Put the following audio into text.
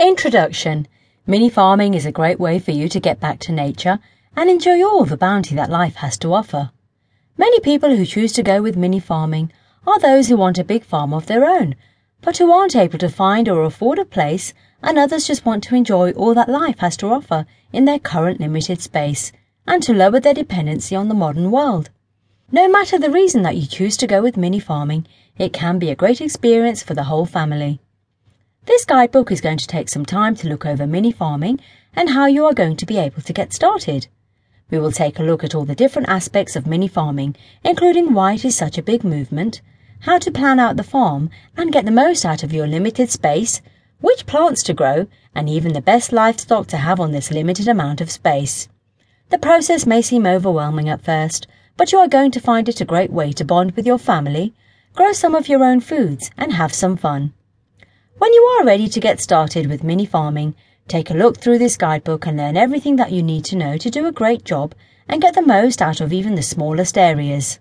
Introduction Mini farming is a great way for you to get back to nature and enjoy all the bounty that life has to offer. Many people who choose to go with mini farming are those who want a big farm of their own, but who aren't able to find or afford a place, and others just want to enjoy all that life has to offer in their current limited space and to lower their dependency on the modern world. No matter the reason that you choose to go with mini farming, it can be a great experience for the whole family. This guidebook is going to take some time to look over mini farming and how you are going to be able to get started. We will take a look at all the different aspects of mini farming, including why it is such a big movement, how to plan out the farm and get the most out of your limited space, which plants to grow, and even the best livestock to have on this limited amount of space. The process may seem overwhelming at first, but you are going to find it a great way to bond with your family, grow some of your own foods, and have some fun. When you are ready to get started with mini farming, take a look through this guidebook and learn everything that you need to know to do a great job and get the most out of even the smallest areas.